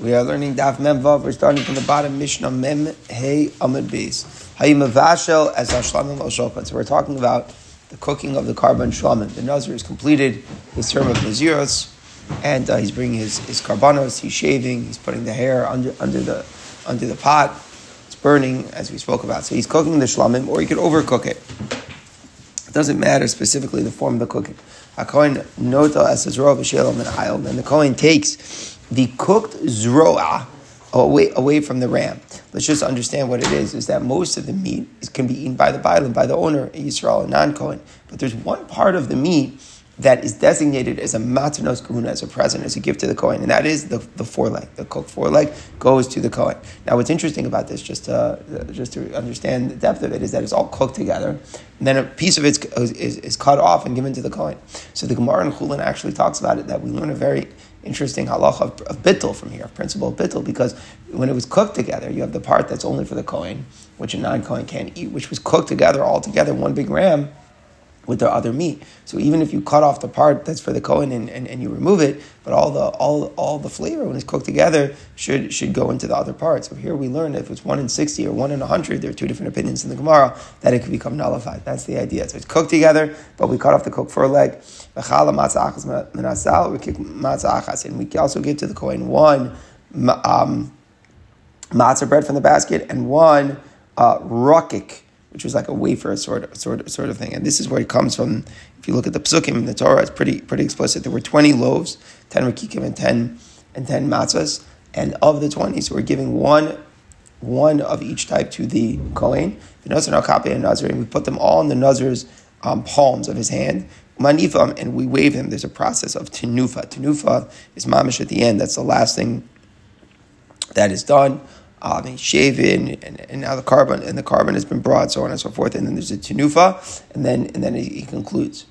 We are learning Daf Mem Vav. We're starting from the bottom. Mishnah Mem Hey Amid Beis. Hayim Avashel as Hashlamim Shulchan. So we're talking about the cooking of the korban shlamim. The Nazir has completed his term of Naziros, and uh, he's bringing his, his karbanos. He's shaving. He's putting the hair under under the under the pot. It's burning, as we spoke about. So he's cooking the shlamim, or he could overcook it. It doesn't matter specifically the form of the cooking. HaKohen nota as v'shelom and and the coin takes the cooked zroa away, away from the ram. Let's just understand what it is, is that most of the meat is, can be eaten by the bailam, by the owner, Yisrael, and non-Kohen. But there's one part of the meat that is designated as a matanos kahuna, as a present, as a gift to the Kohen, and that is the, the foreleg. The cooked foreleg goes to the Kohen. Now, what's interesting about this, just to, just to understand the depth of it, is that it's all cooked together, and then a piece of it is, is, is cut off and given to the Kohen. So the Gemara in Chulin actually talks about it, that we learn a very interesting halacha of, of bittul from here, principle of bittul, because when it was cooked together, you have the part that's only for the Kohen, which a non-Kohen can't eat, which was cooked together all together, one big ram, with the other meat. So even if you cut off the part that's for the Kohen and, and, and, you remove it, but all the all all the flavor when it's cooked together should should go into the other part. So here we learn if it's one in sixty or one in hundred, there are two different opinions in the Gemara that it could become nullified. That's the idea. So it's cooked together, but we cut off the cook for a leg. And we also give to the Kohen one um, matzah bread from the basket and one uh, rukik which was like a wafer sort of, sort of, sort of thing. And this is where it comes from. If you look at the psukim in the Torah, it's pretty, pretty explicit. There were 20 loaves, 10 rakikim and 10, and 10 matzahs. And of the 20, so we're giving one, one of each type to the Kohen, the Nazir, and Nazir, and we put them all in the Nazir's um, palms of his hand. Manifam, and we wave them. There's a process of tenufa. Tenufa is mamish at the end. That's the last thing that is done um, he's shaven, and, and now the korban and the korban has been brought, so on and so forth. And then there's a tenufa, and then and then he, he concludes.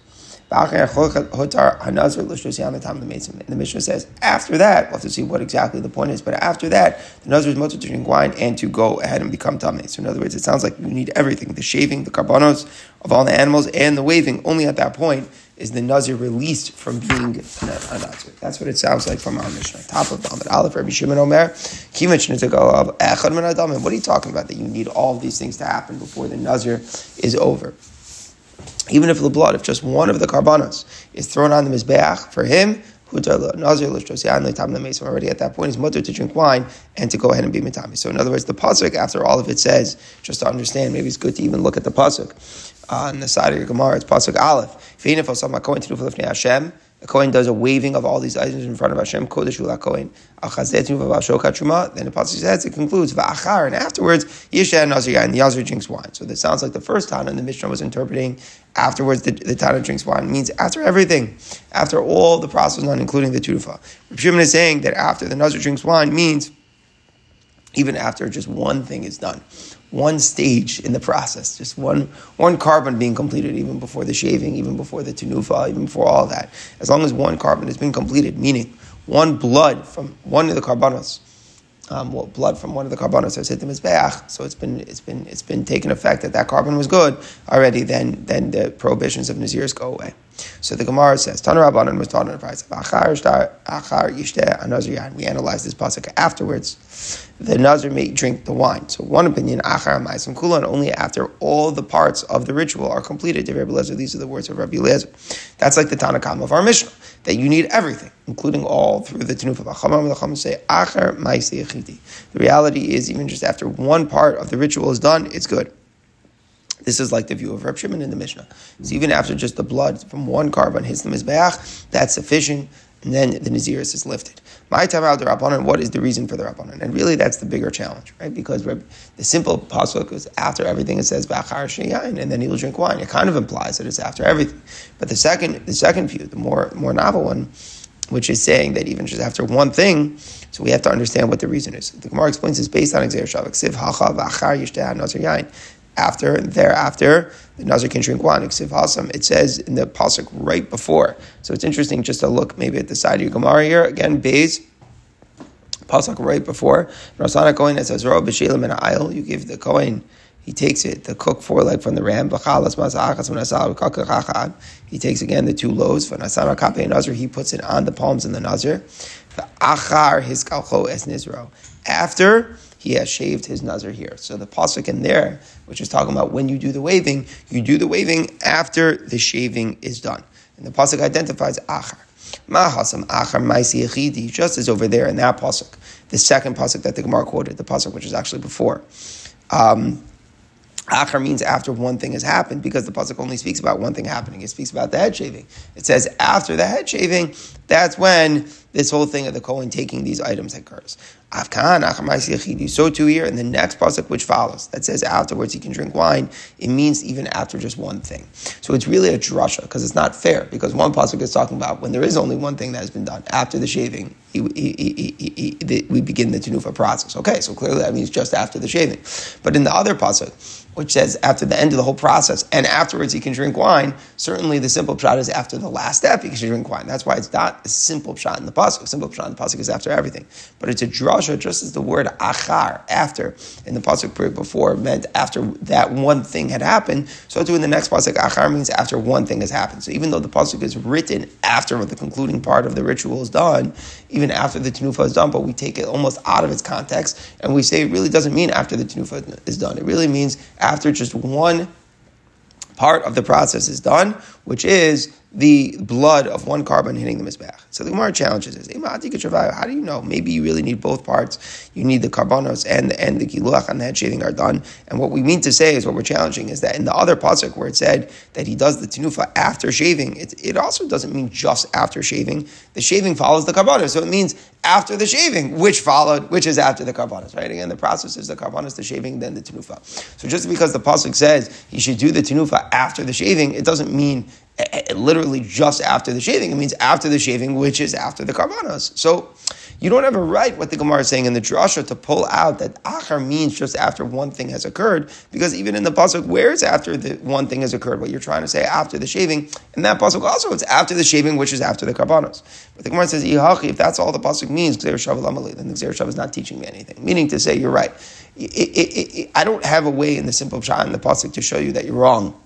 And the Mishnah says, after that, we'll have to see what exactly the point is, but after that, the Nazir is motor to drink wine and to go ahead and become tamei. So in other words, it sounds like you need everything, the shaving, the karbanos of all the animals, and the waving. Only at that point is the Nazir released from being a, Nazir. That's what it sounds like from our Mishnah. Top of Dalmat Aleph, Rabbi Shimon Omer, What are you talking about? That you need all these things to happen before the Nazir is over. Even if the blood, if just one of the karbanos is thrown on the Mizbeach, for him, already at that point, he's mutter to drink wine and to go ahead and be mitami. So, in other words, the pasuk after all of it says, just to understand, maybe it's good to even look at the pasuk on the side of your Gemara. It's pasuk Aleph. The Kohen does a waving of all these items in front of Hashem. Kodesh Ula Kohen. Then the pasuk says it concludes va'achar, and afterwards Yisha Nazir and the Nazir drinks wine. So this sounds like the first Tana, and the Mishnah was interpreting afterwards the, the Tana drinks wine means after everything, after all the process not including the tufa. Shimon is saying that after the Nazir drinks wine means even after just one thing is done one stage in the process, just one one korban being completed, even before the shaving, even before the tenufa, even before all that. As long as one korban has been completed, meaning one blood from one of the karbanos, um, well, blood from one of the karbanos has hit the mizbeach, so it's been it's been it's been taken effect that that korban was good already. Then then the prohibitions of nazirs go away. So the Gemara says, Tanar Rabbanan was taught in the price of Achar Achar We analyze this pasuk afterwards. The Nazir may drink the wine. So one opinion, Achar Ma'asim Kulan, only after all the parts of the ritual are completed. Rabbi Lezer, these are the words of Rabbi Lezer. That's like the Tanakam of our Mishnah, that you need everything, including all through the Tanufa. The say "Acher Achar The reality is, even just after one part of the ritual is done, it's good. This is like the view of Reb Shimon in the Mishnah. So even after just the blood from one korban hits the Mizbeach, that's sufficient, and then the Naziris is lifted. My time out the Rabbanon, what is the reason for the Rabbanon? And really that's the bigger challenge, right? Because the simple pasuk is after everything it says Vachar Sheyain, and then he'll drink wine. It kind of implies that it's after everything. But the second the second view, the more more novel one, which is saying that even just after one thing, so we have to understand what the reason is. The Gemara explains this based on Exer Shavak. Siv Hacha Vachar Yishteh Nazar Yain after thereafter the nazir can drink wine. It says in the pasuk right before. So it's interesting just to look maybe at the side of your Gemara here again. Bays pasuk right before. Rasana Kohen it says Rob b'shelim in aisle. You give the Kohen. He takes it, the cook foreleg from the ram. He takes again the two loaves. He puts it on the palms in the nazir. After he has shaved his nazar here. So the pasuk in there, which is talking about when you do the waving, you do the waving after the shaving is done. And the pasuk identifies achar. Mahasam achar maisi echidi, just as over there in that pasuk, the second pasuk that the Gemara quoted, the pasuk which is actually before. Um, Achar means after one thing has happened because the pasuk only speaks about one thing happening. It speaks about the head shaving. It says after the head shaving, that's when this whole thing of the Kohen taking these items occurs. Afkan, so too here, in the next pasuk which follows, that says afterwards he can drink wine, it means even after just one thing. So it's really a drasha, because it's not fair, because one pasuk is talking about when there is only one thing that has been done, after the shaving, he, he, he, we begin the tenufa process. Okay, so clearly that means just after the shaving. But in the other pasuk, which says after the end of the whole process, and afterwards he can drink wine, certainly the simple pshat is after the last step he can drink wine. That's why it's not a simple pshat in the pasuk. Simple pshat the pasuk is after everything. But it's a drasha just as the word achar, after, in the pasuk period before meant after that one thing had happened, so too in the next pasuk, achar means after one thing has happened. So even though the pasuk is written after the concluding part of the ritual is done, even after the tenufa is done, but we take it almost out of its context, and we say it really doesn't mean after the tenufa is done. It really means after just one part of the process is done, which is the blood of one korban hitting the mizbeach. So the Gemara challenges this. How do you know? Maybe you really need both parts. You need the karbanos and the, and the kiluach and the head shaving are done. And what we mean to say is what we're challenging is that in the other pasuk where it said that he does the tenufa after shaving, it, it also doesn't mean just after shaving. The shaving follows the karbanos, so it means after the shaving, which followed, which is after the karbanos, Right? Again, the process is the karbanos, the shaving, then the tenufa. So just because the pasuk says he should do the tenufa after the shaving, it doesn't mean literally just after the shaving. It means after the shaving, which is after the karbanos. So you don't ever write what the Gemara is saying in the drasha to pull out that achar means just after one thing has occurred, because even in the pasuk where it's after the one thing has occurred, what you're trying to say after the shaving, and that pasuk also it's after the shaving, which is after the karbanos. But the Gemara says, if that's all the pasuk means, then the Gzer is not teaching me anything. Meaning to say, you're right. It, it, it, I don't have a way in the simple pshat in the pasuk to show you that you're wrong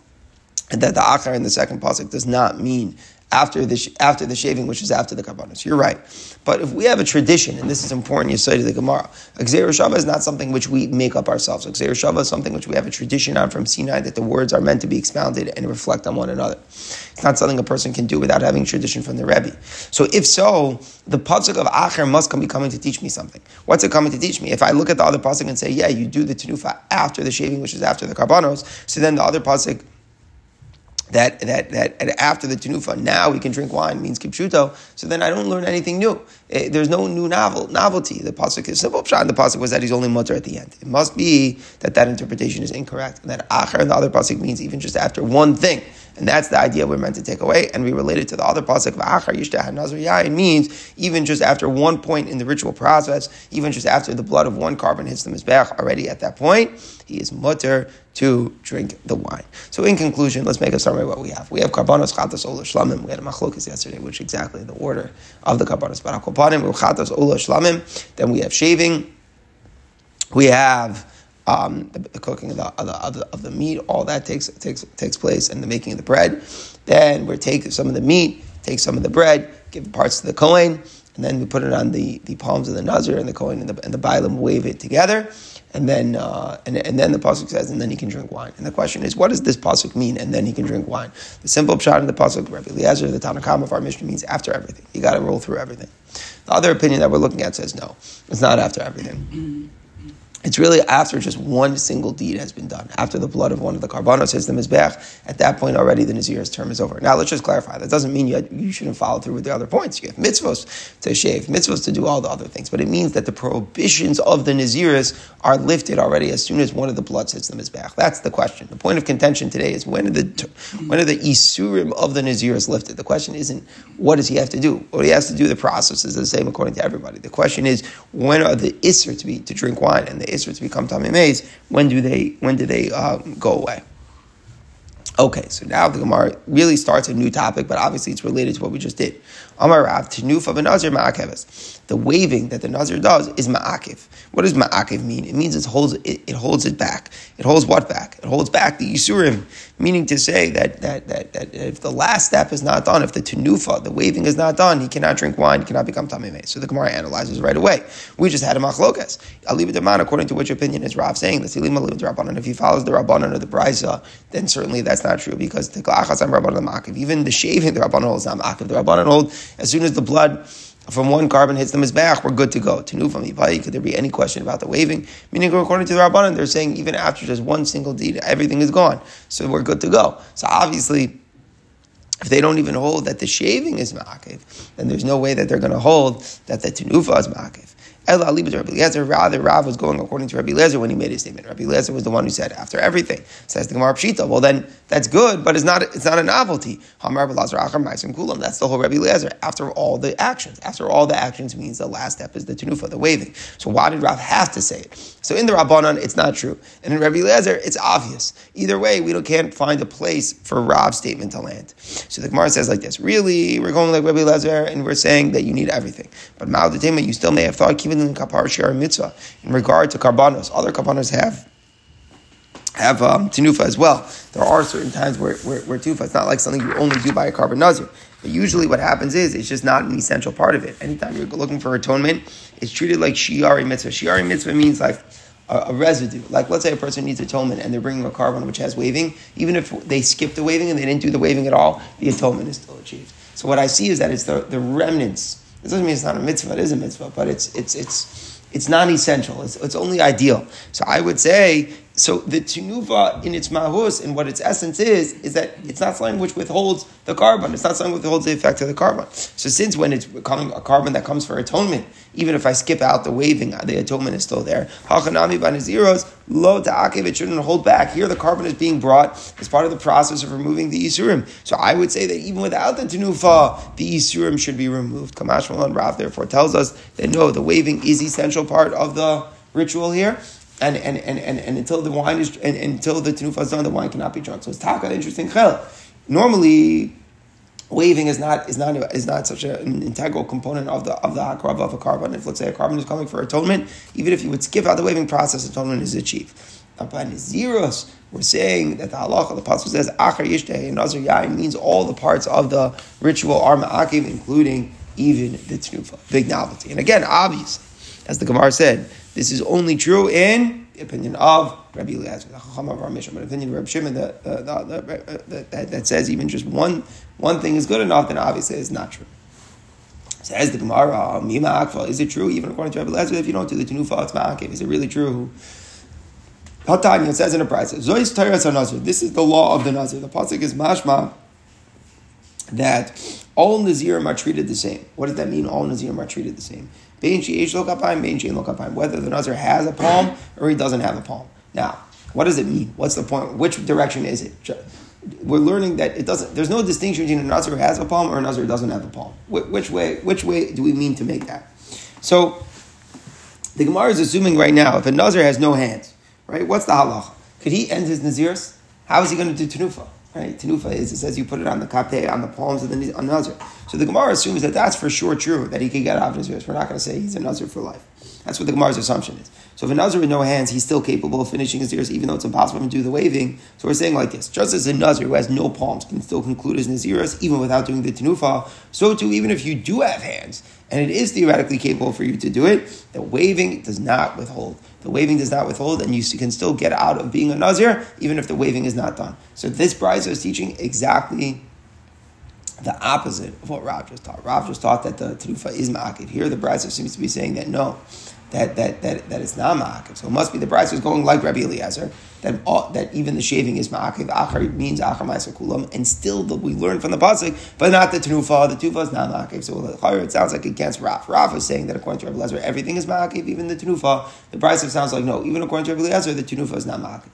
that the achar in the second pasuk does not mean after the after the shaving, which is after the kabbanis. You're right, but if we have a tradition, and this is important, you say to the Gemara, Gzeira Shava is not something which we make up ourselves. Gzeira Shava is something which we have a tradition on from Sinai that the words are meant to be expounded and reflect on one another. It's not something a person can do without having tradition from the Rebbe. So if so, the pasuk of Acher must come be coming to teach me something. What's it coming to teach me? If I look at the other pasuk and say, yeah, you do the tenufa after the shaving, which is after the karbanos, so then the other pasuk that that that after the tenufa now we can drink wine means kipshuto. So then I don't learn anything new. Eh, there's no new novel novelty. The pasuk is simple. Pshat the pasuk was that he's only mutter at the end. It must be that that interpretation is incorrect, and that acher in the other pasuk means even just after one thing. And that's the idea we're meant to take away. And we relate it to the other pasuk of Achar Yishtah Nazar Yain means even just after one point in the ritual process, even just after the blood of one korban hits the Mizbech, already at that point, he is mutter to drink the wine. So in conclusion, let's make a summary of what we have. We have karbanos chatas ola shlamim. We had a machlokas yesterday, which exactly the order of the karbanos. But akopanim, chatas ola shlamim. Then we have shaving. We have um, the, the, cooking of the, of the, of, the, of, the, meat, all that takes, takes, takes place, and the making of the bread. Then we take some of the meat, take some of the bread, give parts to the Kohen, and then we put it on the, the palms of the Nazir and the Kohen and the, and the Bailam wave it together. And then, uh, and, and then the pasuk says, and then he can drink wine. And the question is, what does this pasuk mean? And then he can drink wine. The simple pshat in the pasuk, Rabbi Eliezer, the Tanakam of our Mishnah means after everything. You got to roll through everything. The other opinion that we're looking at says no, it's not after everything. It's really after just one single deed has been done. After the blood of one of the karbanos hits the mizbech, at that point already the nazir's term is over. Now let's just clarify. That doesn't mean you, had, you shouldn't follow through with the other points. You have mitzvos to shave, mitzvos to do all the other things, but it means that the prohibitions of the naziris are lifted already as soon as one of the bloods hits the mizbech. That's the question. The point of contention today is when are the when are the isurim of the naziris lifted? The question isn't what does he have to do. What he has to do, the process is the same according to everybody. The question is when are the isser to be to drink wine and the isser to become tamei maze, when do they when do they um, go away? Okay, so now the Gemara really starts a new topic, but obviously it's related to what we just did. The waving that the Nazir does is ma'akev. What does ma'akev mean? It means it holds it, it holds it back. It holds what back? It holds back the Yisurim, meaning to say that, that, that, that if the last step is not done, if the Tenufa, the waving is not done, he cannot drink wine, he cannot become Tamimeh. So the Gemara analyzes right away. We just had a machlokas. Aliba Deman, according to which opinion is Rav saying this? If he follows the Rabbanon or the Brisa, then certainly that's not true because the Glachas Rabbanon Even the shaving the Rabbanon holds not Makiv. The Rabbanon hold as soon as the blood from one korban hits the mizbeach, we're good to go. Tenufam Ibai, could there be any question about the waving? Meaning, according to the Rabbanan, they're saying even after just one single deed, everything is gone. So we're good to go. So obviously, if they don't even hold that the shaving is ma'akiv, then there's no way that they're going to hold that the tenufa is ma'akiv. Rabbi. Rather, Rav was going according to Rabbi Eliezer when he made his statement. Rabbi Eliezer was the one who said, after everything, says the Gemara Pshita. Well, then that's good, but it's not it's not a novelty. That's the whole Rabbi Eliezer. After all the actions, after all the actions means the last step is the tenufa, the waving. So why did Rav have to say it? So in the Rabbanon, it's not true, and in Rabbi Eliezer, it's obvious. Either way, we can't find a place for Rav's statement to land. So the Gemara says like this: Really, we're going like Rabbi Eliezer, and we're saying that you need everything. But Ma'al you still may have thought keeping mitzvah in regard to karbanos. Other karbanos have have um, tenufa as well. There are certain times where, where, where not like something you only do by a korban nazir. But usually what happens is it's just not an essential part of it. Anytime you're looking for atonement, it's treated like shiari mitzvah. Shiari mitzvah means like a, a, residue. Like let's say a person needs atonement and they're bringing a korban which has waving. Even if they skip the waving and they didn't do the waving at all, the atonement is still achieved. So what I see is that it's the, the remnants it doesn't mean it's not a mitzvah. It is a mitzvah, but it's it's it's it's non-essential. It's, it's only ideal. So I would say so the tenuva in its mahus and what its essence is, is that it's not something which withholds the korban. It's not something which withholds the effect of the korban. So since when it's becoming a korban that comes for atonement, even if I skip out the waving, the atonement is still there. Hachanami banaziros lo ta'akev, it shouldn't hold back. Here the korban is being brought as part of the process of removing the isurim. So I would say that even without the tenufa, the isurim should be removed. Kamash Malon Rav therefore tells us that no, the waving is essential part of the ritual here and, and, and, and, and until the wine is and, until the tenufa is done, the wine cannot be drunk. So it's taka interesting chel. Normally, waving is not is not is not such an integral component of the of the hakrav of a korban. If let's say a korban is coming for atonement, even if you would skip out the waving process, atonement is achieved. Now by Naziros, we're saying that the halacha, the pasuk says achar yishteh nazir yain means all the parts of the ritual are ma'akiv, including even the tenufa. Big novelty. And again, obviously, as the Gemara said, this is only true in the opinion of Rabbi Eliezer, the Chacham of our Mishnah, but opinion of Rabbi Shimon that, that, that, says even just one, one thing is good enough, then obviously it's not true. Says the Gemara, Mima Akfa, is it true even according to Rabbi Eliezer if you don't do the Tenufa, it's Ma'akev? Is it really true? Patani, it says in a price. This is the law of the Nazir. The Pasuk is Mashma that all Nazirim are treated the same. What does that mean? All Nazirim are treated the same. Beinji, H. Lokapayim, Beinji, and Lokapayim. Whether the Nazir has a palm or he doesn't have a palm. Now, what does it mean? What's the point? Which direction is it? We're learning that it doesn't. There's no distinction between a Nazir who has a palm or a Nazir who doesn't have a palm. Which way? Which way do we mean to make that? So, the Gemara is assuming right now if a Nazir has no hands, right? What's the halacha? Could he end his Nazirs? How is he going to do tenufa? Right? Tenufa is, it says you put it on the kape, eh, on the palms of the on the Nazir. So the Gemara assumes that that's for sure true, that he can get out of his We're not going to say he's a Nazir for life. That's what the Gemara's assumption is. So if a Nazir with no hands, he's still capable of finishing his ears, even though it's impossible to do the waving. So we're saying like this: just as a Nazir who has no palms can still conclude his Naziris even without doing the Tenufa, so too, even if you do have hands, and it is theoretically capable for you to do it, the waving does not withhold. The waving does not withhold, and you can still get out of being a Nazir, even if the waving is not done. So this Brisa is teaching exactly the opposite of what Rav just taught. Rav just taught that the Tenufa is Ma'akid. Here the Brisa seems to be saying that no, that that that, that it's not ma'akiv. So it must be the bride is going like Rabbi Eliezer that all, that even the shaving is ma'akiv. Achar means achar ma'aser kulam, and still the, we learn from the pasuk, but not the tenufa. The tenufa is not ma'akiv. So it sounds like against Rav. Rav is saying that according to Rabbi Eliezer, everything is ma'akiv, even the tenufa. The bride sounds like no, even according to Rabbi Eliezer, the tenufa is not ma'akiv.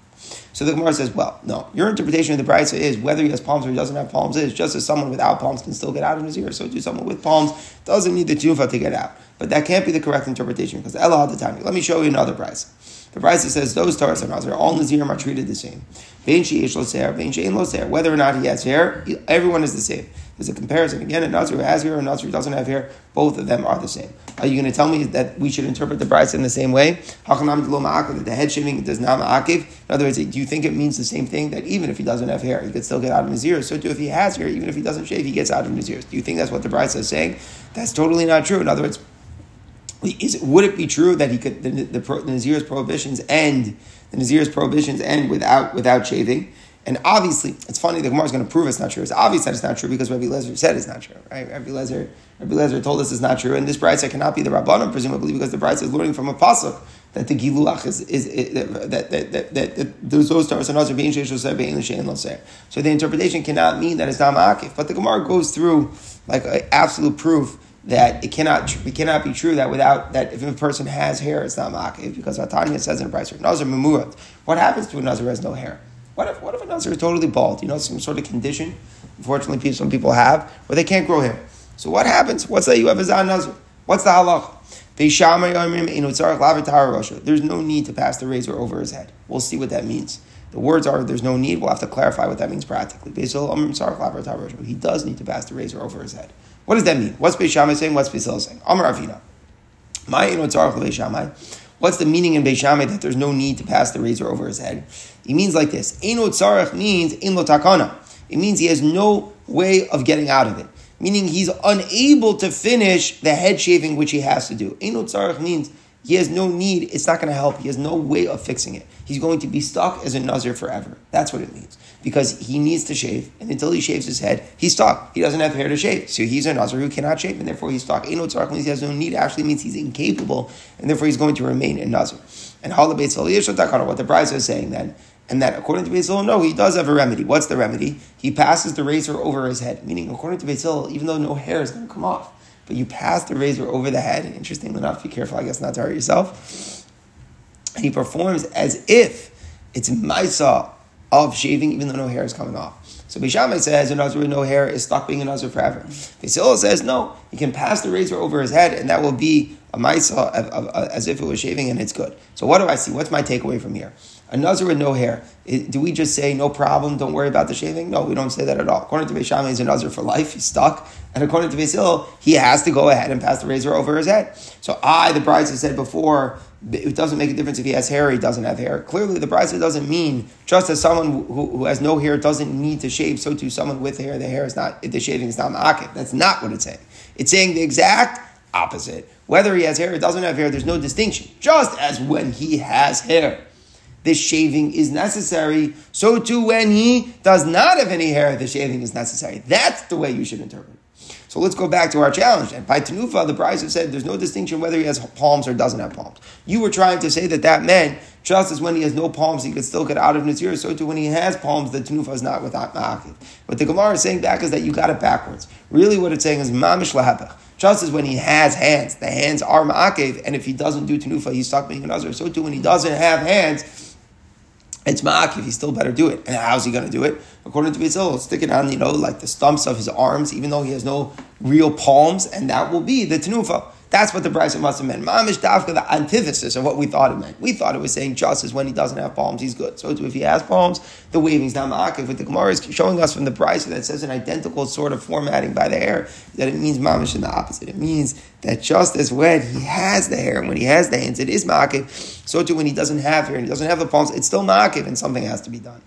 So the Gemara says, well, no, your interpretation of the Brisa is whether he has palms or he doesn't have palms is just as someone without palms can still get out of ear. So do someone with palms doesn't need the tufa to get out. but that can't be the correct interpretation because Ella had the time. Let me show you another price. The price says those Taurus and Nazir, all Nazirim are treated the same. Whether or not he has hair, everyone is the same. There's a comparison. Again, a Nazir who has hair and a Nazir who doesn't have hair, both of them are the same. Are you going to tell me that we should interpret the price in the same way? That the head shaving does not ma'akiv? In other words, do you think it means the same thing? That even if he doesn't have hair, he could still get out of his ears. So too if he has hair, even if he doesn't shave, he gets out of his ears. Do you think that's what the price is saying? That's totally not true. In other words, is, would it be true that he could the, the, the Nazir's prohibitions end the Nazir's prohibitions end without without shaving? And obviously, it's funny. The Gemara is going to prove it's not true. It's obvious that it's not true because Rabbi Lezer said it's not true. Right? Rabbi Lezer, Rabbi Lezer told us it's not true, and this bride cannot be the Rabbanim, presumably because the bride is learning from a pasuk that the giluach is, is, is that, that, that, that, those stars are not being So the interpretation cannot mean that it's not ma'akif. But the Gemara goes through like absolute proof that it cannot it cannot be true that without that if a person has hair, it's not makiv because Tanya says in a price Nazir Mamurat. What happens to a Nazir who has no hair? What if what if a Nazir is totally bald? You know, some sort of condition. Unfortunately, some people have where they can't grow hair. So what happens? What's that? You have a Zan Nazir. What's the halach? There's no need to pass the razor over his head. We'll see what that means. The words are there's no need. We'll have to clarify what that means practically. He does need to pass the razor over his head. What does that mean? What's Beis Shammai saying? What's Beis saying? Amar Ravina. What's the meaning in Beis Shammai that there's no need to pass the razor over his head? He means like this. Eno tzarech means in lo takana. It means he has no way of getting out of it. Meaning he's unable to finish the head shaving which he has to do. Eno tzarech means he has no need, it's not going to help. He has no way of fixing it. He's going to be stuck as a Nazir forever. That's what it means. Because he needs to shave, and until he shaves his head, he's stuck. He doesn't have hair to shave. So he's a Nazir who cannot shave, and therefore he's stuck. Eno tzarach means he has no need, actually means he's incapable, and therefore he's going to remain a Nazir. And Halabeit what the Brisa is saying then, and that according to Basil, no, he does have a remedy. What's the remedy? He passes the razor over his head, meaning according to Basil, even though no hair is going to come off, but you pass the razor over the head. Interestingly enough, be careful, I guess, not to hurt yourself. And he performs as if it's Maisa of shaving, even though no hair is coming off. So Beis Shammai says a Nazir with no hair is stuck being a Nazir forever. Basil says no, he can pass the razor over his head, and that will be a Maisa as if it was shaving, and it's good. So what do I see? What's my takeaway from here? A Nazir with no hair. Do we just say no problem? Don't worry about the shaving? No, we don't say that at all. According to Beis Shammai, he's a Nazir for life. He's stuck, and according to Basil, he has to go ahead and pass the razor over his head. So I, the brides, have said before, it doesn't make a difference if he has hair or he doesn't have hair. Clearly, the brisa doesn't mean just as someone who, who, has no hair doesn't need to shave, so too someone with hair, the hair is not, the shaving is not ma'akif. That's not what it's saying. It's saying the exact opposite. Whether he has hair or doesn't have hair, there's no distinction. Just as when he has hair, this shaving is necessary, so too when he does not have any hair, the shaving is necessary. That's the way you should interpret so let's go back to our challenge. And by Tanufa, the price said there's no distinction whether he has palms or doesn't have palms. You were trying to say that that meant just as when he has no palms, he could still get out of Nazir, so too when he has palms, the Tanufa is not without Ma'akiv. What the Gemara is saying back is that you got it backwards. Really what it's saying is Mamish Lahapach. Just as when he has hands, the hands are Ma'akiv, and if he doesn't do Tanufa, he's stuck being a Nazir. So too when he doesn't have hands, it's ma'akiv, he still better do it. And how's he going to do it? According to Basil, stick it on, you know, like the stumps of his arms, even though he has no real palms, and that will be the tenufa. That's what the Bryson must have meant. Mamish Dafka, the antithesis of what we thought it meant. We thought it was saying just as when he doesn't have palms, he's good. So if he has palms, the waving's not ma'akiv. But the Gemara is showing us from the Bryson that says an identical sort of formatting by the hair, that it means mamish in the opposite. It means that just as when he has the hair and when he has the hands, it is ma'akiv. So too when he doesn't have hair and he doesn't have the palms, it's still ma'akiv and something has to be done.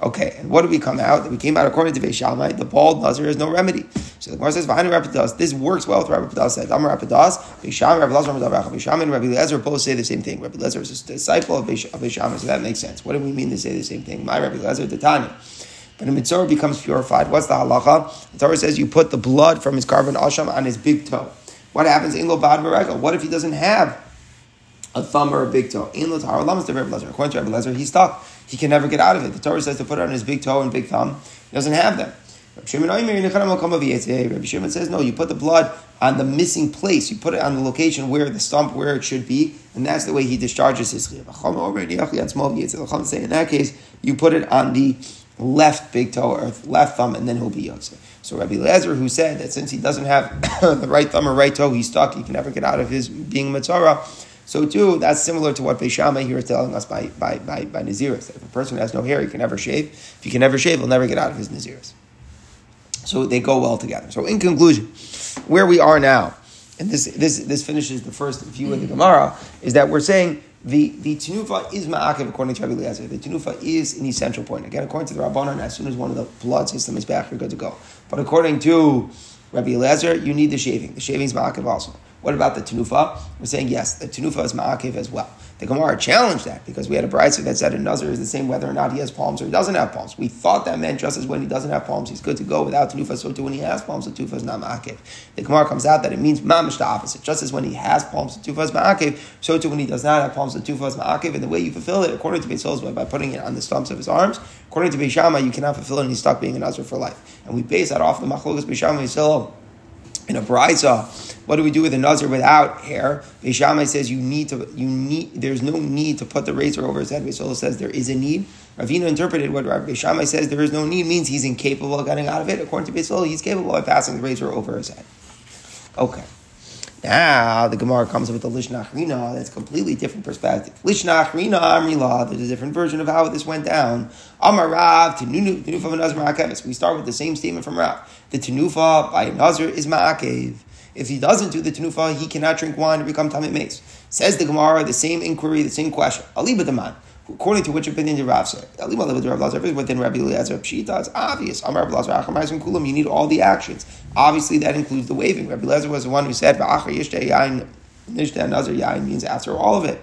Okay, and what did we come out? We came out according to Beishamai, the bald Nazir has no remedy. So the Gemara says, "V'hanu Rapidas." This works well with Rabbi Padas "Amar Rapidas." Beishamai, Rabbi Lazar, Rabbi Beishamai, and Rabbi Lezer both say the same thing. Rabbi Lezer is a disciple of Beishamai, so that makes sense. What do we mean to say the same thing? My Rabbi Lezer, the Tanya. When a metzora becomes purified, what's the halacha? The Torah says you put the blood from his korban asham on his big toe. What happens in lo bad What if he doesn't have a thumb or a big toe? In. According to Rabbi Lezer, he's stuck he can never get out of it. The Torah says to put it on his big toe and big thumb. He doesn't have them. Rabbi Shimon says, no, you put the blood on the missing place. You put it on the location where the stump, where it should be, and that's the way he discharges his chiyuv. In that case, you put it on the left big toe or left thumb, and then he'll be yotze. So Rabbi Lezer, who said that since he doesn't have the right thumb or right toe, he's stuck, he can never get out of his being metzora. So too, that's similar to what Beishama here is telling us by, by, by, by Naziris. If a person has no hair, he can never shave. If he can never shave, he'll never get out of his Naziris. So they go well together. So in conclusion, where we are now, and this, this, this finishes the first view of the Gemara, is that we're saying the, the tenufa is ma'akiv according to Rabbi Eliezer. The tenufa is an essential point. Again, according to the Rabbanon, as soon as one of the blood system is back, you're good to go. But according to Rabbi Eliezer, you need the shaving. The shaving is ma'akiv also. What about the tenufa? We're saying yes, the tenufa is ma'akiv as well. The Gemara challenged that because we had a brisa that said a nazir is the same whether or not he has palms or he doesn't have palms. We thought that meant just as when he doesn't have palms, he's good to go without tenufa. So too when he has palms, the tenufa is not ma'akiv. The Gemara comes out that it means mamish the opposite. Just as when he has palms, the tenufa is ma'akiv. So too when he does not have palms, the tenufa is ma'akiv. And the way you fulfill it, according to Beis by putting it on the stumps of his arms. According to Beishama, you cannot fulfill it and he's stuck being a nazir for life. And we base that off the machlokas Beishama Yisrael in a brisa, what do we do with a nazir without hair? Beishamai says you need to, you need, there's no need to put the razor over his head. Beisolo says there is a need. Ravina interpreted what Rabbi Beishamai says there is no need means he's incapable of getting out of it. According to Beisolo, he's capable of passing the razor over his head. Okay. Now the Gemara comes with the Lishnachrina. That's a completely different perspective. Lishnachrina Amrila. There's a different version of how this went down. Amar Rav to Tenufa Nazar We start with the same statement from Rav. The Tenufa by Nazar is Ma'akev. If he doesn't do the Tenufa, he cannot drink wine and become Tamit Mace. Says the Gemara, the same inquiry, the same question. Aliba the man. According to which opinion did Rav say? Everything within Rabbi Eliezer Pshita, it's obvious. Amar Kulam, you need all the actions. Obviously, that includes the waving. Rabbi Eliezer was the one who said, Nazar Yain means after all of it.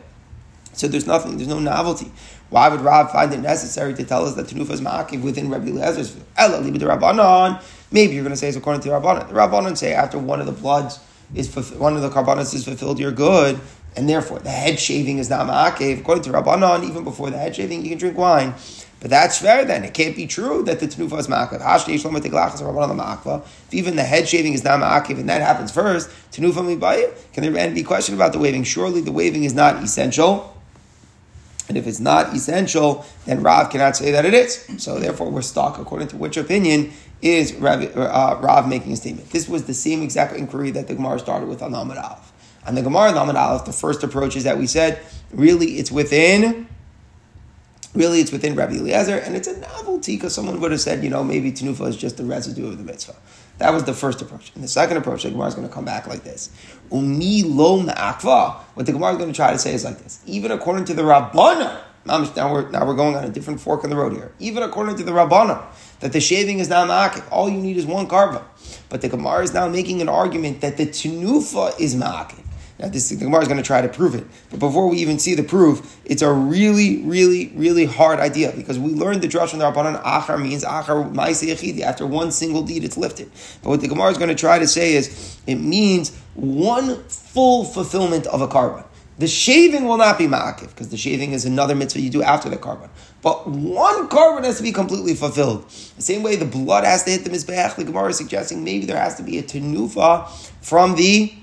So there's nothing, there's no novelty. Why would Rav find it necessary to tell us that Tanufa is ma'akiv within Rabbi Eliezer's view? Ella, to Rabbanon. Maybe you're going to say it's according to the Rabbanon. The Rabbanon say after one of the bloods is one of the karbanos is fulfilled, you're good and therefore the head shaving is not ma'akev. According to Rabbanon, even before the head shaving, you can drink wine. But that's fair then. It can't be true that the tenufa is ma'akev. If even the head shaving is not ma'akev and that happens first, tenufa mibayit, can there be question about the waving? Surely the waving is not essential. And if it's not essential, then Rav cannot say that it is. So therefore, we're stuck according to which opinion is Rav, uh, Rav making a statement. This was the same exact inquiry that the Gemara started with on Amad Av. And the Gemara Laman Aleph, the first approach is that we said, really it's within, really it's within Rabbi Eliezer, and it's a novelty because someone would have said, you know, maybe Tanufa is just the residue of the mitzvah. That was the first approach. And the second approach, the Gemara is going to come back like this. Umi lo ma'akva. What the Gemara is going to try to say is like this. Even according to the Rabbana, now we're, now we're going on a different fork in the road here. Even according to the Rabbana, that the shaving is not ma'akik. All you need is one korban. But the Gemara is now making an argument that the Tanufa is ma'akik. Now, this the Gemara is going to try to prove it, but before we even see the proof, it's a really, really, really hard idea because we learned the drush from the Rabbanan. Achar means achar ma'aseh After one single deed, it's lifted. But what the Gemara is going to try to say is it means one full fulfillment of a korban. The shaving will not be ma'akiv because the shaving is another mitzvah you do after the korban. But one korban has to be completely fulfilled. The same way the blood has to hit the mizbeach. The Gemara is suggesting maybe there has to be a tenufa from the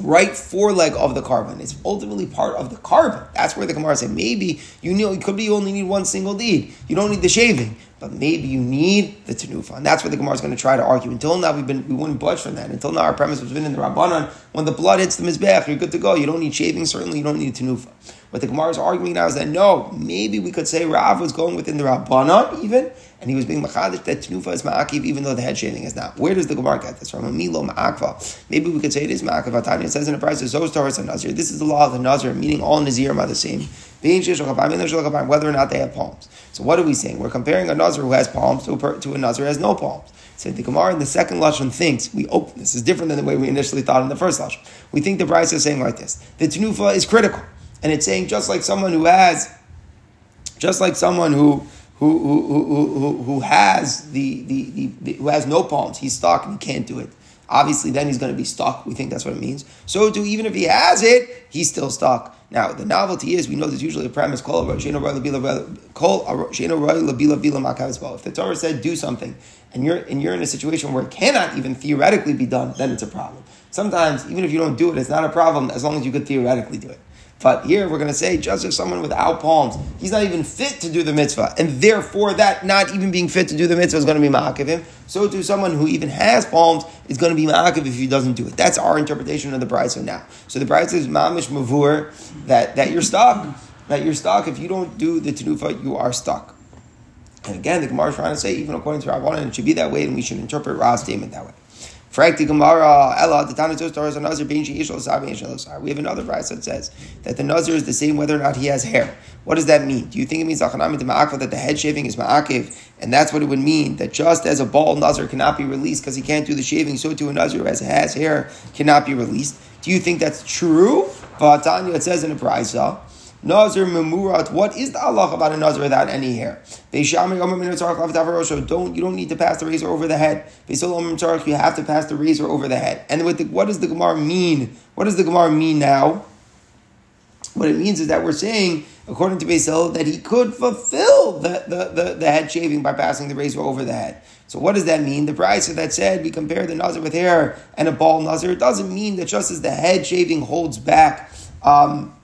right foreleg of the korban. It's ultimately part of the korban. That's where the Gemara said maybe you know it could be you only need one single deed. You don't need the shaving, but maybe you need the tenufa. And that's what the Gemara is going to try to argue. Until now, we've been we wouldn't budge from that. Until now, our premise was been in the Rabbanan. When the blood hits the mizbeach, you're good to go. You don't need shaving. Certainly, you don't need tenufa. What the Gemara is arguing now is that no, maybe we could say Rav was going within the Rabbanan even, and he was being machadish that tenufa is ma'akiv even though the head shaving is not. Where does the Gemara get this from? A milo ma'akva. Maybe we could say it is ma'akav. Tanya says in the price of Zostar and Nazir. This is the law of the Nazir, meaning all Nazir are the same. Whether or not they have palms. So what are we saying? We're comparing a Nazir who has palms to a, to a Nazir who has no palms. So the Gemara in the second lashon thinks we open. Oh, this is different than the way we initially thought in the first lashon. We think the price is saying like this: the tenufa is critical. And it's saying just like someone who has, just like someone who who, who, who, who, has the, the, the, the, who has no palms, he's stuck and he can't do it. Obviously, then he's going to be stuck. We think that's what it means. So, too, even if he has it, he's still stuck. Now, the novelty is we know there's usually a premise If the Torah said do something, and you're and you're in a situation where it cannot even theoretically be done, then it's a problem. Sometimes, even if you don't do it, it's not a problem as long as you could theoretically do it. But here we're going to say just as someone without palms, he's not even fit to do the mitzvah, and therefore that not even being fit to do the mitzvah is going to be ma'akiv him. So to someone who even has palms is going to be ma'akiv if he doesn't do it. That's our interpretation of the brisa now. So the brisa is mamish mavur that that you're stuck, that you're stuck. If you don't do the tenufa, you are stuck. And again, the Gemara is trying to say, even according to Rabbanan, it should be that way, and we should interpret Ra's statement that way. Frak the Ella, the a Nazir being We have another verse that says that the Nazir is the same whether or not he has hair. What does that mean? Do you think it means that the head shaving is ma'akiv, and that's what it would mean? That just as a bald Nazir cannot be released because he can't do the shaving, so too a Nazir who has, hair cannot be released. Do you think that's true? But it says in the Brisa Nazir memurat. What is the Allah about a Nazir without any hair? Don't you don't need to pass the razor over the head. You have to pass the razor over the head. And the, what does the Gemara mean? What does the Gemara mean now? What it means is that we're saying, according to Basil, that he could fulfill the, the, the, the, head shaving by passing the razor over the head. So what does that mean? The price that said we compare the nazir with hair and a ball nazir, it doesn't mean that just as the head shaving holds back um,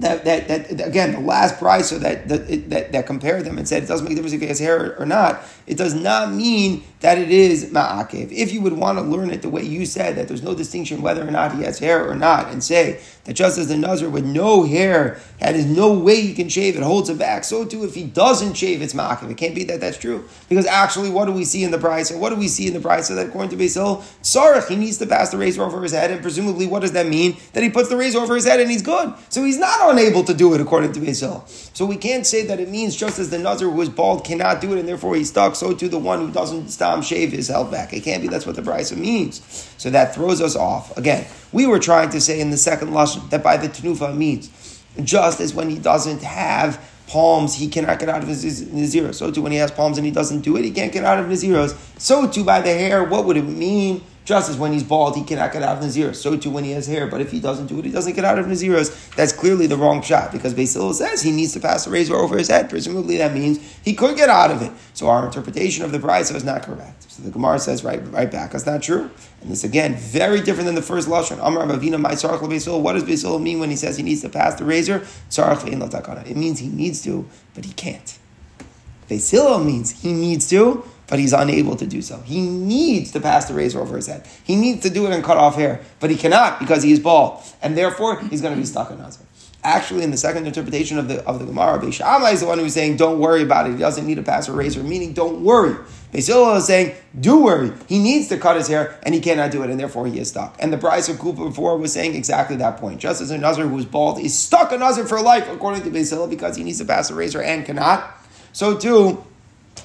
that, that, that again, the last price so that, that, that, that compared them and said it doesn't make a difference if he has hair or not, it does not mean that it is ma'akev. If you would want to learn it the way you said, that there's no distinction whether or not he has hair or not, and say that just as the Nazar with no hair, and there's no way he can shave, it holds it back, so too if he doesn't shave, it's ma'akev. It can't be that that's true. Because actually, what do we see in the price? What do we see in the price? So that according to Basil, Sarach, he needs to pass the razor over his head, and presumably what does that mean? That he puts the razor over his head and he's good. So he's not unable to do it according to Basil. So we can't say that it means just as the Nazar who is bald cannot do it and therefore he's stuck, so too the one who doesn't stop shave is held back. It can't be that's what the brisa means. So that throws us off. Again, we were trying to say in the second lashon that by the tenufa means just as when he doesn't have palms, he cannot get out of his, his Naziros. So too when he has palms and he doesn't do it, he can't get out of Naziros. So too by the hair, what would it mean? Just as when he's bald, he cannot get out of Naziros. So too when he has hair. But if he doesn't do it, he doesn't get out of Naziros. That's clearly the wrong shot because Basil says he needs to pass the razor over his head. Presumably that means he could get out of it. So our interpretation of the brisa is not correct. So the Gemara says right, right back, that's not true. And this again, very different than the first lashon. Amar Ravina my sarach Basil. What does Basil mean when he says he needs to pass the razor? It means he needs to, but he can't. Basil means he needs to, but he's unable to do so. He needs to pass the razor over his head. He needs to do it and cut off hair, but he cannot because he is bald, and therefore he's going to be stuck in Nazir. Actually, in the second interpretation of the of the Gemara, Beishamai is the one who's saying, "Don't worry about it. He doesn't need to pass a razor," meaning, "Don't worry." Beisil is saying, "Do worry. He needs to cut his hair, and he cannot do it, and therefore he is stuck." And the Bryce of Kupa before was saying exactly that point. Just as a Nazir who is bald is stuck in Nazir for life, according to Beisil, because he needs to pass a razor and cannot. So too,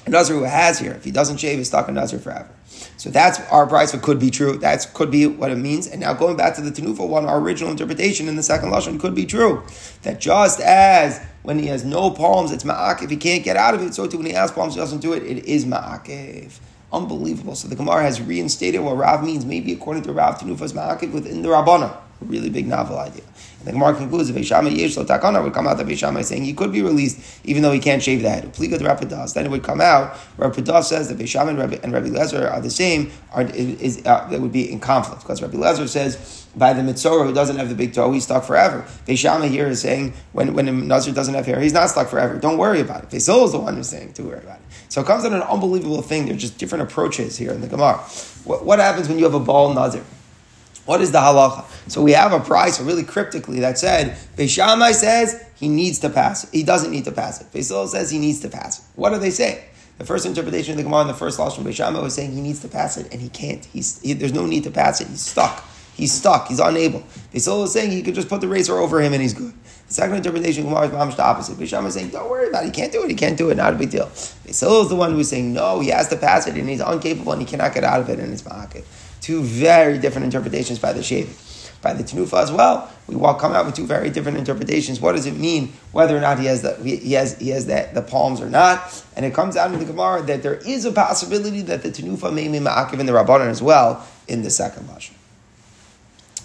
a Nazir who has here, if he doesn't shave, he's stuck in Nazir forever. So that's our price. What could be true. That could be what it means. And now going back to the Tanufa one, our original interpretation in the second lashon could be true. That just as when he has no palms, it's ma'akev. If he can't get out of it. So too when he has palms, he doesn't do it. It is ma'akev. Unbelievable. So the Gemara has reinstated what Rav means. Maybe according to Rav, Tanufa's ma'akev within the Rabbana. Really big novel idea. And the Gemara concludes, if Ishama Yesh Takana would come out of Ishama saying he could be released even though he can't shave the head. Pliga the Rapidas. Then it would come out, Rapidas says that Ishama and Rabbi, and Rabbi Lezer are the same, are, is, uh, that would be in conflict. Because Rabbi Lezer says, by the Mitzorah who doesn't have the big toe, he's stuck forever. Veishama here is saying when, when a Nazir doesn't have hair, he's not stuck forever. Don't worry about it. Vesil is the one who's saying to worry about it. So it comes in an unbelievable thing. There's just different approaches here in the Gemara. What, what happens when you have a bald Nazir? What is the halacha? So we have a price, really cryptically, that said, Beishamai says he needs to pass it. He doesn't need to pass it. Beisil says he needs to pass it. What are they saying? The first interpretation of the Gemara in the first from Beishamai was saying he needs to pass it, and he can't. He's, he, there's no need to pass it. He's stuck. He's stuck. He's unable. Beisil is saying he could just put the razor over him and he's good. The second interpretation Gemara is the opposite. Beishamai is saying, don't worry about it. He can't do it. He can't do it. Not a big deal. Beisil is the one who's saying, no, he has to pass it, and he's incapable, and he cannot get out of it, and it's ma'akid. Two very different interpretations by the shaving. By the Tanufa as well, we will come out with two very different interpretations. What does it mean whether or not he has the he has he has the, the palms or not? And it comes out in the Gemara that there is a possibility that the Tanufa may be ma'akiv in the Rabbanan as well in the second lashon.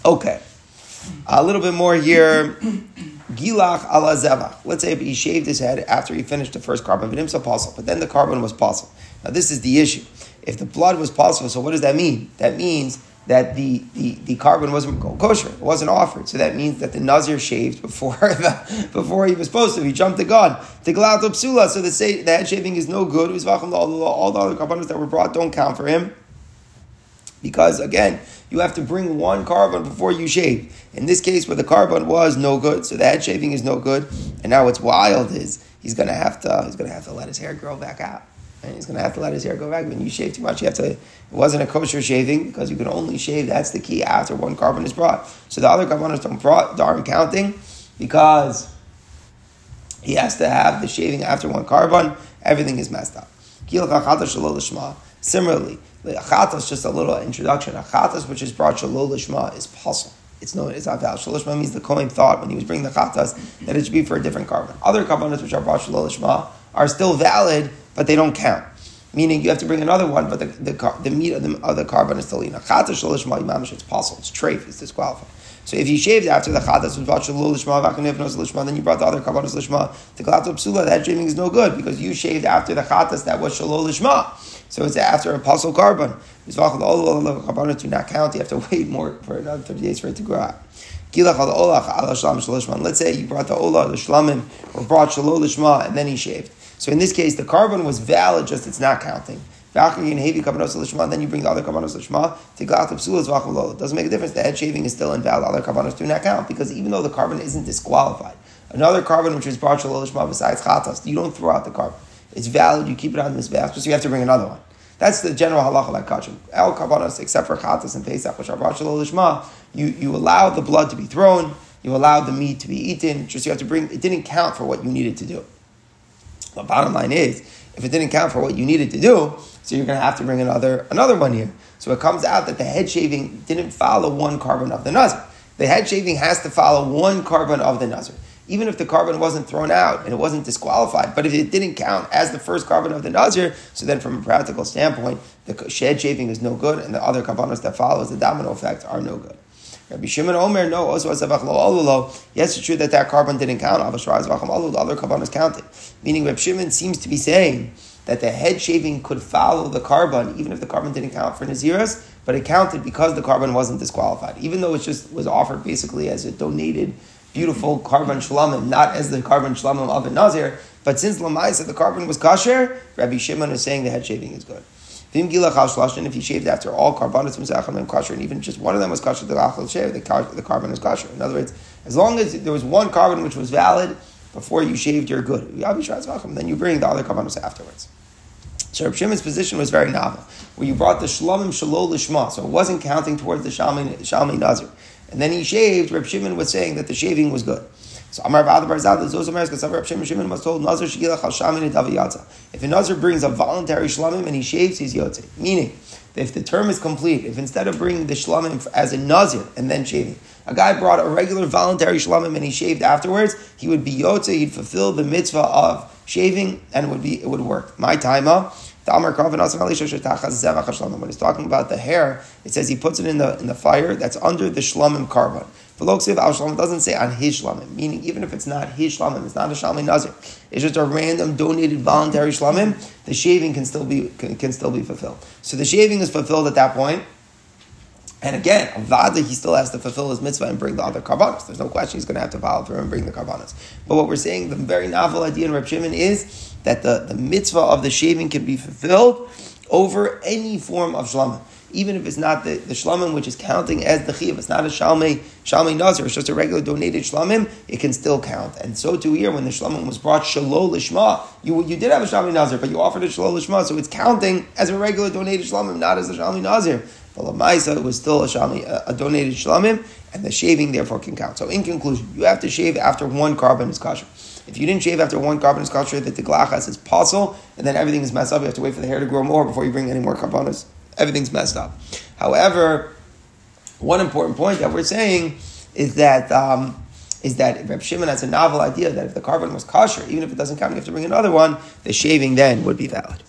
Okay, a little bit more here. Gilach ala zevach. Let's say if he shaved his head after he finished the first korban, but himself pasul. But then the korban was pasul. Now this is the issue. If the blood was pasul, so what does that mean? That means that the, the, the korban wasn't kosher, it wasn't offered. So that means that the Nazir shaved before the, before he was supposed to. He jumped the gun. Tiglat psula. So the, say, the head shaving is no good. All the other karbanos that were brought don't count for him. Because again, you have to bring one korban before you shave. In this case, where the korban was no good, so the head shaving is no good. And now what's wild is he's gonna have to he's gonna have to let his hair grow back out. And he's going to have to let his hair go back. When you shave too much, you have to. It wasn't a kosher shaving because you can only shave. That's the key after one korban is brought. So the other karbanos don't brought, aren't counting because he has to have the shaving after one korban. Everything is messed up. Similarly, achatas just a little introduction. Achatas which is brought shalol lishma is pasul. It's no, it's not valid. Shalishma means the Kohen thought when he was bringing the chatas that it should be for a different korban. Other karbanos which are brought shalol lishma are still valid but they don't count. Meaning you have to bring another one, but the, the, the meat of the, of the korban is still in. Chata shalish ma'imamish, it's pasul. It's treif, it's disqualified. So if you shaved after the chatas was brought shalul lishma lishma, then you brought the other karbanos lishma, the galato psula, that shaving is no good because you shaved after the chatas that was shalul lishma. So it's after a pasul korban. Karbanos do not count. You have to wait more for another 30 days for it to grow out. Let's say you brought the olah, the shlamim, or brought shalol lishma, and then he shaved. So in this case, the korban was valid, just it's not counting. Then you bring the other karbanos lishma. It doesn't make a difference. The head shaving is still invalid. Other karbanos do not count because even though the korban isn't disqualified, another korban which was brought lishma besides chatas, you don't throw out the korban. It's valid. You keep it on this basket, so you have to bring another one. That's the general halacha like kachim. El karbanos, except for chatas and pesach, which are lishma, you you allow the blood to be thrown. You allow the meat to be eaten. Just you have to bring. It didn't count for what you needed to do. The bottom line is, if it didn't count for what you needed to do, so you're going to have to bring another another one here. So it comes out that the head shaving didn't follow one korban of the nazir. The head shaving has to follow one korban of the nazir. Even if the korban wasn't thrown out and it wasn't disqualified, but if it didn't count as the first korban of the nazir, so then from a practical standpoint, the shed shaving is no good, and the other karbanos that follow the domino effect are no good. Rabbi Shimon Omer, no, Yes, it's true that that korban didn't count. The other korban is counted. Meaning, Rabbi Shimon seems to be saying that the head shaving could follow the korban, even if the korban didn't count for Naziris, but it counted because the korban wasn't disqualified. Even though it just was offered basically as a donated, beautiful korban shlamim, not as the korban shlamim of a Nazir, but since Lamai said the korban was kasher, Rabbi Shimon is saying the head shaving is good. Vim if he shaved after all karbanos from and kosher, and even just one of them was kosher, the lachal shave, the korban is kosher. In other words, as long as there was one korban which was valid before you shaved, you're good. Then you bring the other karbanos afterwards. So Reb Shimon's position was very novel, where you brought the shlamim shalol lishma, so it wasn't counting towards the shalmi, shalmi nazir. And then he shaved, Reb Shimon was saying that the shaving was good. So Amar Ba'ad Barzad, Zos Amar, because Reb Shimon Shimon was told, Nazir Shigilach Al Shamin Yatza. If a Nazir brings a voluntary shlamim and he shaves, he's Yotze. Meaning, if the term is complete, if instead of bringing the shlamim as a Nazir and then shaving, a guy brought a regular voluntary shlamim and he shaved afterwards, he would be Yotze, he'd fulfill the mitzvah of shaving and it would be it would work. My timer. When he's talking about the hair, it says he puts it in the in the fire that's under the shlamim korban. Veloksiv al shlamim doesn't say on his shlamim, meaning even if it's not his shlamim, it's not a shalmi nazir. It's just a random donated voluntary shlamim. The shaving can still be can, can still be fulfilled. So the shaving is fulfilled at that point. And again, Avada, he still has to fulfill his mitzvah and bring the other karbanos. There's no question he's going to have to follow through and bring the karbanos. But what we're saying, the very novel idea in Reb Shimon is that the, the mitzvah of the shaving can be fulfilled over any form of shlamim even if it's not the, the shlamim which is counting as the chiv, it's not a shalmei shalmei nazir, it's just a regular donated shlamim, it can still count. And so too here, when the shlamim was brought shalol lishma, you you did have a shalmei nazir, but you offered a shalol lishma, so it's counting as a regular donated shlamim, not as a shalmei nazir. But lamaisa it was still a shalmei, a, donated shlamim, and the shaving therefore can count. So in conclusion, you have to shave after one korban is kosher. If you didn't shave after one korban is kosher, the glachas is possible, and then everything is messed up. You have to wait for the hair to grow more before you bring any more karbanos everything's messed up. However, one important point that we're saying is that um, is that Reb Shimon has a novel idea that if the korban was kosher, even if it doesn't count, you have to bring another one. The shaving then would be valid.